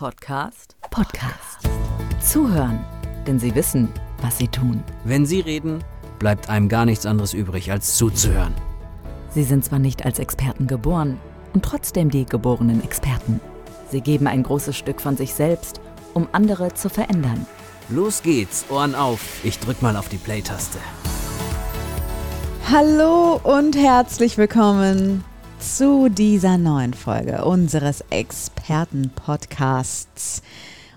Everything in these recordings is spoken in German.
Podcast? Podcast. Zuhören, denn sie wissen, was sie tun. Wenn Sie reden, bleibt einem gar nichts anderes übrig, als zuzuhören. Sie sind zwar nicht als Experten geboren und trotzdem die geborenen Experten. Sie geben ein großes Stück von sich selbst, um andere zu verändern. Los geht's, Ohren auf. Ich drück mal auf die Play-Taste. Hallo und herzlich willkommen zu dieser neuen Folge unseres Experten-Podcasts.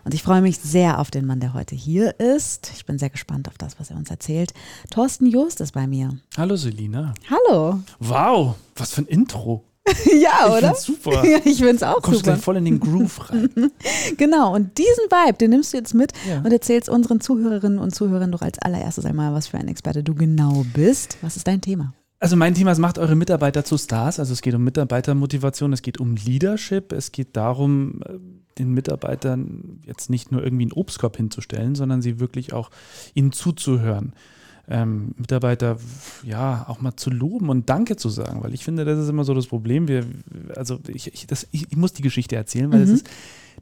Und ich freue mich sehr auf den Mann, der heute hier ist. Ich bin sehr gespannt auf das, was er uns erzählt. Thorsten Joost ist bei mir. Hallo Selina. Hallo. Wow, was für ein Intro. ja, Ich oder? find's super. Ja, ich finde es auch Kommst du super. gleich voll in den Groove rein. Genau, und diesen Vibe, den nimmst du jetzt mit Ja. und erzählst unseren Zuhörerinnen und Zuhörern doch als allererstes einmal, was für ein Experte du genau bist. Was ist dein Thema? Also mein Thema ist, macht eure Mitarbeiter zu Stars. Also es geht um Mitarbeitermotivation, es geht um Leadership, es geht darum, äh, den Mitarbeitern jetzt nicht nur irgendwie einen Obstkorb hinzustellen, sondern sie wirklich auch ihnen zuzuhören. Ähm, Mitarbeiter ja auch mal zu loben und Danke zu sagen, weil ich finde, das ist immer so das Problem. Wir, also ich, ich, das, ich, ich muss die Geschichte erzählen, weil das Mhm. ist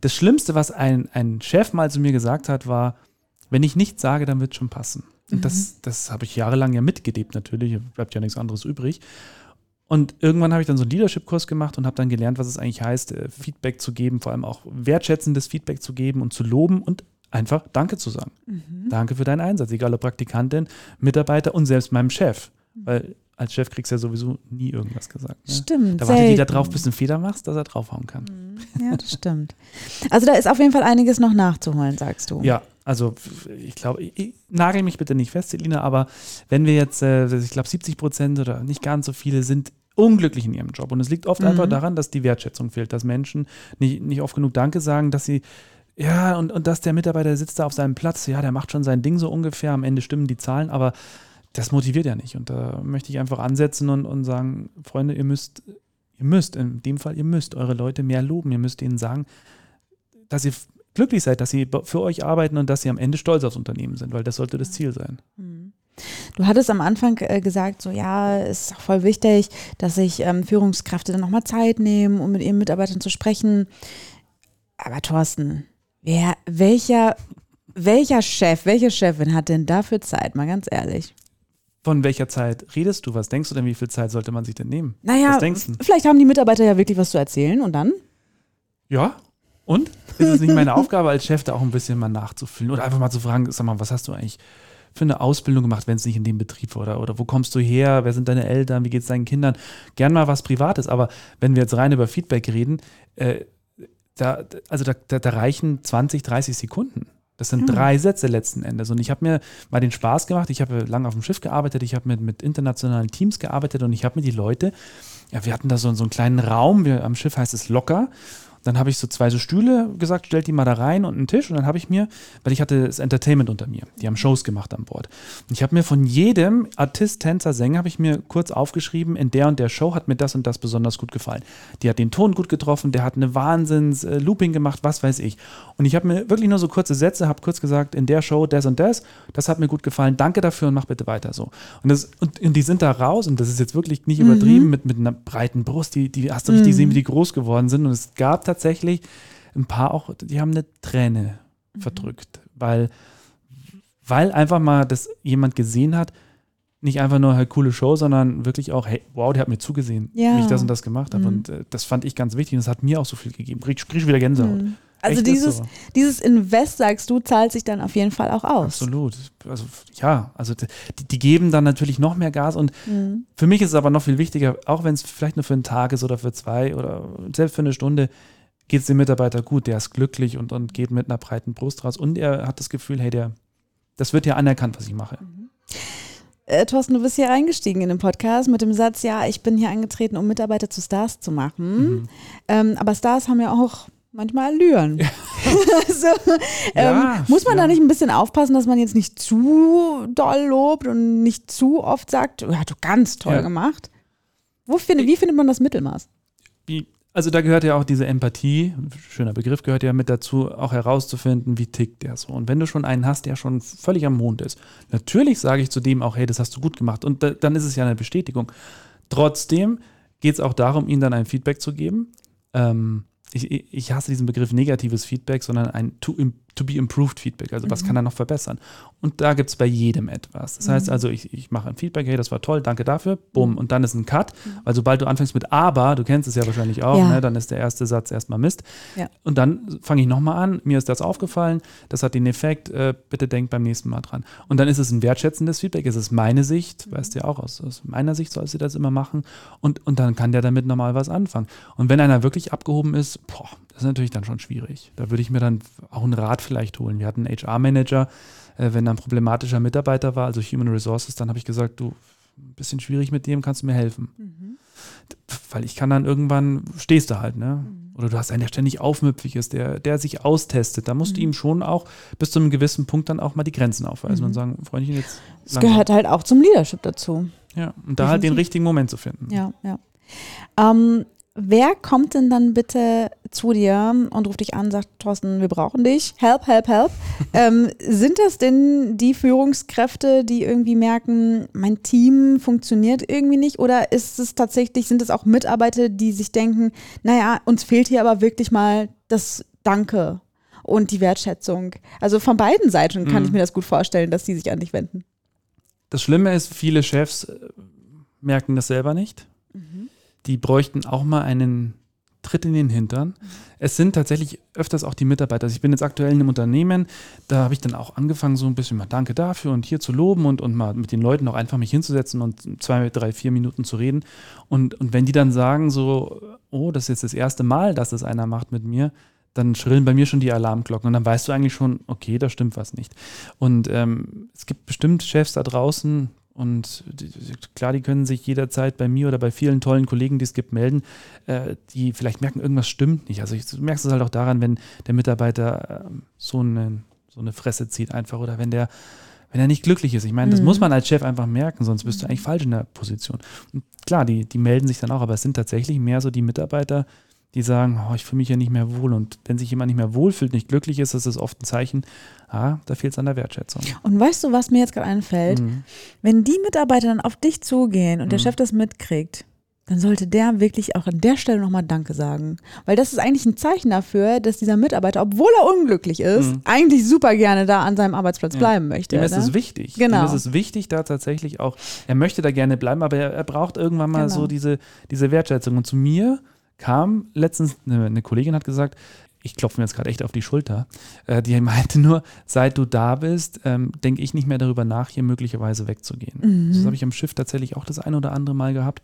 das Schlimmste, was ein, ein Chef mal zu mir gesagt hat, war, wenn ich nichts sage, dann wird es schon passen. Und das, das habe ich jahrelang ja mitgelebt natürlich, bleibt ja nichts anderes übrig. Und irgendwann habe ich dann so einen Leadership-Kurs gemacht und habe dann gelernt, was es eigentlich heißt, äh, Feedback zu geben, vor allem auch wertschätzendes Feedback zu geben und zu loben und einfach Danke zu sagen. Danke für deinen Einsatz, egal ob Praktikantin, Mitarbeiter und selbst meinem Chef. Weil als Chef kriegst du ja sowieso nie irgendwas gesagt. Ne? Stimmt. Da wartet jeder drauf, bis du einen Fehler machst, dass er draufhauen kann. Ja, das stimmt. Also da ist auf jeden Fall einiges noch nachzuholen, sagst du. Ja, also ich glaube, ich, nagel mich bitte nicht fest, Selina, aber wenn wir jetzt, äh, ich glaube 70 Prozent oder nicht ganz so viele sind unglücklich in ihrem Job. Und es liegt oft Mhm. einfach daran, dass die Wertschätzung fehlt, dass Menschen nicht, nicht oft genug Danke sagen, dass sie, ja, und, und dass der Mitarbeiter sitzt da auf seinem Platz, ja, der macht schon sein Ding so ungefähr, am Ende stimmen die Zahlen, aber das motiviert ja nicht. Und da möchte ich einfach ansetzen und, und sagen, Freunde, ihr müsst, ihr müsst, in dem Fall, ihr müsst eure Leute mehr loben, ihr müsst ihnen sagen, dass ihr glücklich seid, dass sie für euch arbeiten und dass sie am Ende stolz aufs Unternehmen sind, weil das sollte das Ziel sein. Du hattest am Anfang äh, gesagt, so ja, es ist auch voll wichtig, dass sich ähm, Führungskräfte dann nochmal Zeit nehmen, um mit ihren Mitarbeitern zu sprechen. Aber Thorsten, wer, welcher, welcher Chef, welche Chefin hat denn dafür Zeit, mal ganz ehrlich? Von welcher Zeit redest du? Was denkst du denn, wie viel Zeit sollte man sich denn nehmen? Naja, Was denkst du? vielleicht haben die Mitarbeiter ja wirklich was zu erzählen und dann? Ja. Und? Ist es nicht meine Aufgabe als Chef, da auch ein bisschen mal nachzufüllen oder einfach mal zu fragen, sag mal, was hast du eigentlich für eine Ausbildung gemacht, wenn es nicht in dem Betrieb war? Oder, oder wo kommst du her? Wer sind deine Eltern? Wie geht es deinen Kindern? Gern mal was Privates, aber wenn wir jetzt rein über Feedback reden, äh, da, also da, da, da reichen 20, 30 Sekunden. Das sind drei Sätze letzten Endes. Und ich habe mir mal den Spaß gemacht. Ich habe lange auf dem Schiff gearbeitet, ich habe mit, mit internationalen Teams gearbeitet und ich habe mir die Leute, ja, wir hatten da so, so einen kleinen Raum, wir, am Schiff heißt es locker. Dann habe ich so zwei so Stühle gesagt, stellt die mal da rein und einen Tisch. Und dann habe ich mir, weil ich hatte das Entertainment unter mir, die haben Shows gemacht an Bord. Und ich habe mir von jedem Artist, Tänzer, Sänger, habe ich mir kurz aufgeschrieben, in der und der Show hat mir das und das besonders gut gefallen. Die hat den Ton gut getroffen, der hat eine Wahnsinns-Looping gemacht, was weiß ich. Und ich habe mir wirklich nur so kurze Sätze, habe kurz gesagt, in der Show das und das, das hat mir gut gefallen, danke dafür und mach bitte weiter so. Und, das, und, und die sind da raus und das ist jetzt wirklich nicht übertrieben mit, mit einer breiten Brust, die, die hast du richtig gesehen, wie die groß geworden sind. Und es gab tatsächlich ein paar auch, die haben eine Träne verdrückt, weil, weil einfach mal das jemand gesehen hat, nicht einfach nur halt coole Show, sondern wirklich auch, hey, wow, der hat mir zugesehen, Ja. wie ich das und das gemacht habe. Und äh, das fand ich ganz wichtig und das hat mir auch so viel gegeben. Krieg, krieg ich wieder Gänsehaut. Also Echt ist dieses, so. dieses Invest, sagst du, zahlt sich dann auf jeden Fall auch aus. Absolut. Also ja, also die, die geben dann natürlich noch mehr Gas und für mich ist es aber noch viel wichtiger, auch wenn es vielleicht nur für einen Tag ist oder für zwei oder selbst für eine Stunde, geht es dem Mitarbeiter gut, der ist glücklich und, und geht mit einer breiten Brust raus und er hat das Gefühl, hey, der, das wird ja anerkannt, was ich mache. Äh, Thorsten, du bist hier eingestiegen in den Podcast mit dem Satz, ja, ich bin hier angetreten, um Mitarbeiter zu Stars zu machen. Ähm, aber Stars haben ja auch manchmal Allüren. also, ähm, Ja, muss man ja. da nicht ein bisschen aufpassen, dass man jetzt nicht zu doll lobt und nicht zu oft sagt, ja, du ganz toll Ja. gemacht. Wo finde, wie findet man das Mittelmaß? Also da gehört ja auch diese Empathie, schöner Begriff, gehört ja mit dazu, auch herauszufinden, wie tickt der so. Und wenn du schon einen hast, der schon völlig am Mond ist, natürlich sage ich zu dem auch, hey, das hast du gut gemacht. Und da, dann ist es ja eine Bestätigung. Trotzdem geht es auch darum, ihnen dann ein Feedback zu geben. Ähm, ich, ich hasse diesen Begriff negatives Feedback, sondern ein to, to be improved Feedback. Also was kann er noch verbessern? Und da gibt es bei jedem etwas. Das heißt also, ich, ich mache ein Feedback, hey, das war toll, danke dafür, bumm, und dann ist ein Cut. Weil sobald du anfängst mit aber, du kennst es ja wahrscheinlich auch, Ja. ne, dann ist der erste Satz erstmal Mist. Ja. Und dann fange ich nochmal an, mir ist das aufgefallen, das hat den Effekt, äh, bitte denk beim nächsten Mal dran. Und dann ist es ein wertschätzendes Feedback, es ist meine Sicht, weißt du ja auch, aus, aus meiner Sicht sollst du das immer machen. Und, und dann kann der damit nochmal was anfangen. Und wenn einer wirklich abgehoben ist, boah, das ist natürlich dann schon schwierig. Da würde ich mir dann auch einen Rat vielleicht holen. Wir hatten einen HR-Manager, äh, wenn da ein problematischer Mitarbeiter war, also Human Resources, dann habe ich gesagt, du, ein bisschen schwierig mit dem, kannst du mir helfen? Weil ich kann dann irgendwann, stehst du halt, ne? Oder du hast einen, der ständig aufmüpfig ist, der, der sich austestet. Da musst du ihm schon auch bis zu einem gewissen Punkt dann auch mal die Grenzen aufweisen und sagen, Freundchen, jetzt. Es langsam. gehört halt auch zum Leadership dazu. Ja, und da halt den Definitiv. richtigen Moment zu finden. Ja, ja. Ähm, wer kommt denn dann bitte zu dir und ruft dich an und sagt, Thorsten, wir brauchen dich, help, help, help. ähm, sind das denn die Führungskräfte, die irgendwie merken, mein Team funktioniert irgendwie nicht? Oder ist es tatsächlich, sind es auch Mitarbeiter, die sich denken, naja, uns fehlt hier aber wirklich mal das Danke und die Wertschätzung? Also von beiden Seiten kann Mhm. ich mir das gut vorstellen, dass die sich an dich wenden. Das Schlimme ist, viele Chefs äh, merken das selber nicht. Die bräuchten auch mal einen Tritt in den Hintern. Es sind tatsächlich öfters auch die Mitarbeiter. Also ich bin jetzt aktuell in einem Unternehmen, da habe ich dann auch angefangen, so ein bisschen mal Danke dafür und hier zu loben und, und mal mit den Leuten auch einfach mich hinzusetzen und zwei, drei, vier Minuten zu reden. Und, und wenn die dann sagen so, oh, das ist jetzt das erste Mal, dass das einer macht mit mir, dann schrillen bei mir schon die Alarmglocken und dann weißt du eigentlich schon, okay, da stimmt was nicht. Und ähm, es gibt bestimmt Chefs da draußen und die, klar, die können sich jederzeit bei mir oder bei vielen tollen Kollegen, die es gibt, melden, äh, die vielleicht merken, irgendwas stimmt nicht. Also ich, du merkst es halt auch daran, wenn der Mitarbeiter ähm, so, eine, so eine Fresse zieht einfach oder wenn der wenn er nicht glücklich ist. Ich meine, das Mhm. muss man als Chef einfach merken, sonst bist du eigentlich falsch in der Position. Und klar, die, die melden sich dann auch, aber es sind tatsächlich mehr so die Mitarbeiter, die sagen, oh, ich fühle mich ja nicht mehr wohl. Und wenn sich jemand nicht mehr wohlfühlt, nicht glücklich ist, ist das oft ein Zeichen, ah, da fehlt es an der Wertschätzung. Und weißt du, was mir jetzt gerade einfällt? Mhm. Wenn die Mitarbeiter dann auf dich zugehen und der Mhm. Chef das mitkriegt, dann sollte der wirklich auch an der Stelle nochmal Danke sagen. Weil das ist eigentlich ein Zeichen dafür, dass dieser Mitarbeiter, obwohl er unglücklich ist, Mhm. eigentlich super gerne da an seinem Arbeitsplatz Ja. bleiben möchte. Dem ist ne? es wichtig. Genau. Dem ist es wichtig, da tatsächlich auch, er möchte da gerne bleiben, aber er, er braucht irgendwann mal Genau. so diese, diese Wertschätzung. Und zu mir kam letztens, eine, eine Kollegin hat gesagt, ich klopfe mir jetzt gerade echt auf die Schulter, äh, die meinte nur, seit du da bist, ähm, denke ich nicht mehr darüber nach, hier möglicherweise wegzugehen. Mhm. Das habe ich am Schiff tatsächlich auch das ein oder andere Mal gehabt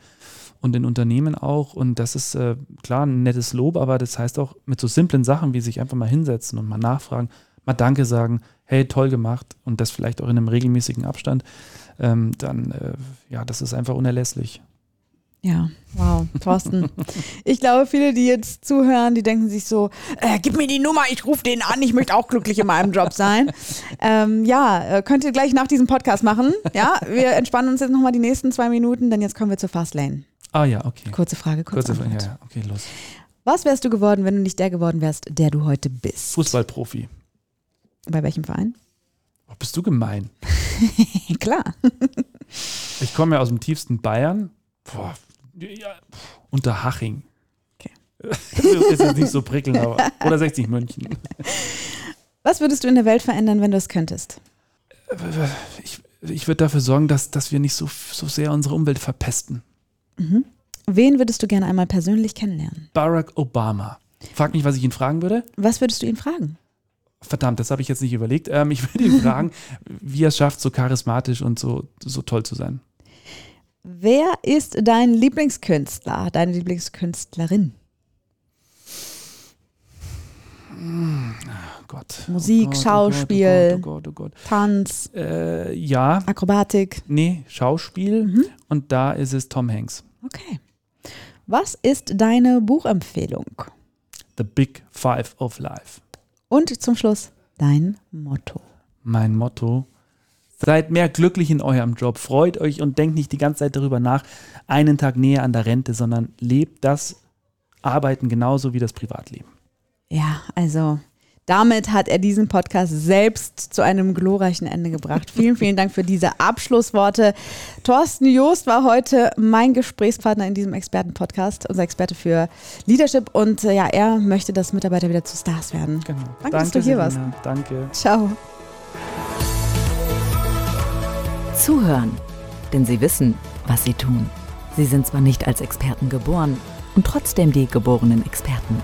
und in Unternehmen auch. Und das ist äh, klar ein nettes Lob, aber das heißt auch mit so simplen Sachen wie sich einfach mal hinsetzen und mal nachfragen, mal Danke sagen, hey, toll gemacht und das vielleicht auch in einem regelmäßigen Abstand, ähm, dann, äh, ja, das ist einfach unerlässlich. Ja, wow, Thorsten. ich glaube, viele, die jetzt zuhören, die denken sich so, äh, gib mir die Nummer, ich rufe den an, ich möchte auch glücklich in meinem Job sein. ähm, ja, äh, könnt ihr gleich nach diesem Podcast machen. Ja, wir entspannen uns jetzt nochmal die nächsten zwei Minuten, denn jetzt kommen wir zur Fastlane. Ah ja, okay. Kurze Frage, kurze, Kurze Frage, ja, okay, los. Was wärst du geworden, wenn du nicht der geworden wärst, der du heute bist? Fußballprofi. Bei welchem Verein? Oh, bist du gemein? Klar. Ich komme ja aus dem tiefsten Bayern. Boah, ja, pff, Unterhaching. Okay. ist jetzt nicht so prickelnd, aber. Oder 60 München. Was würdest du in der Welt verändern, wenn du es könntest? Ich, ich würde dafür sorgen, dass, dass wir nicht so, so sehr unsere Umwelt verpesten. Mhm. Wen würdest du gerne einmal persönlich kennenlernen? Barack Obama. Frag mich, was ich ihn fragen würde. Was würdest du ihn fragen? Verdammt, das habe ich jetzt nicht überlegt. Ähm, ich würde ihn fragen, wie er es schafft, so charismatisch und so, so toll zu sein. Wer ist dein Lieblingskünstler, deine Lieblingskünstlerin? Oh Gott. Musik, oh Gott, Schauspiel. Oh Gott, oh Gott, oh Gott. Tanz, Äh, ja, Akrobatik. nee, Schauspiel. Mhm. Und da ist es Tom Hanks. Okay. Was ist deine Buchempfehlung? The Big Five of Life. Und zum Schluss dein Motto. Mein Motto. Seid mehr glücklich in eurem Job. Freut euch und denkt nicht die ganze Zeit darüber nach, einen Tag näher an der Rente, sondern lebt das Arbeiten genauso wie das Privatleben. Ja, also Damit hat er diesen Podcast selbst zu einem glorreichen Ende gebracht. Vielen, vielen Dank für diese Abschlussworte. Thorsten Joost war heute mein Gesprächspartner in diesem Expertenpodcast, unser Experte für Leadership. Und äh, ja, er möchte, dass Mitarbeiter wieder zu Stars werden. Genau. Danke, dass du hier warst. Danke. Ciao. Zuhören, denn sie wissen, was sie tun. Sie sind zwar nicht als Experten geboren und trotzdem die geborenen Experten.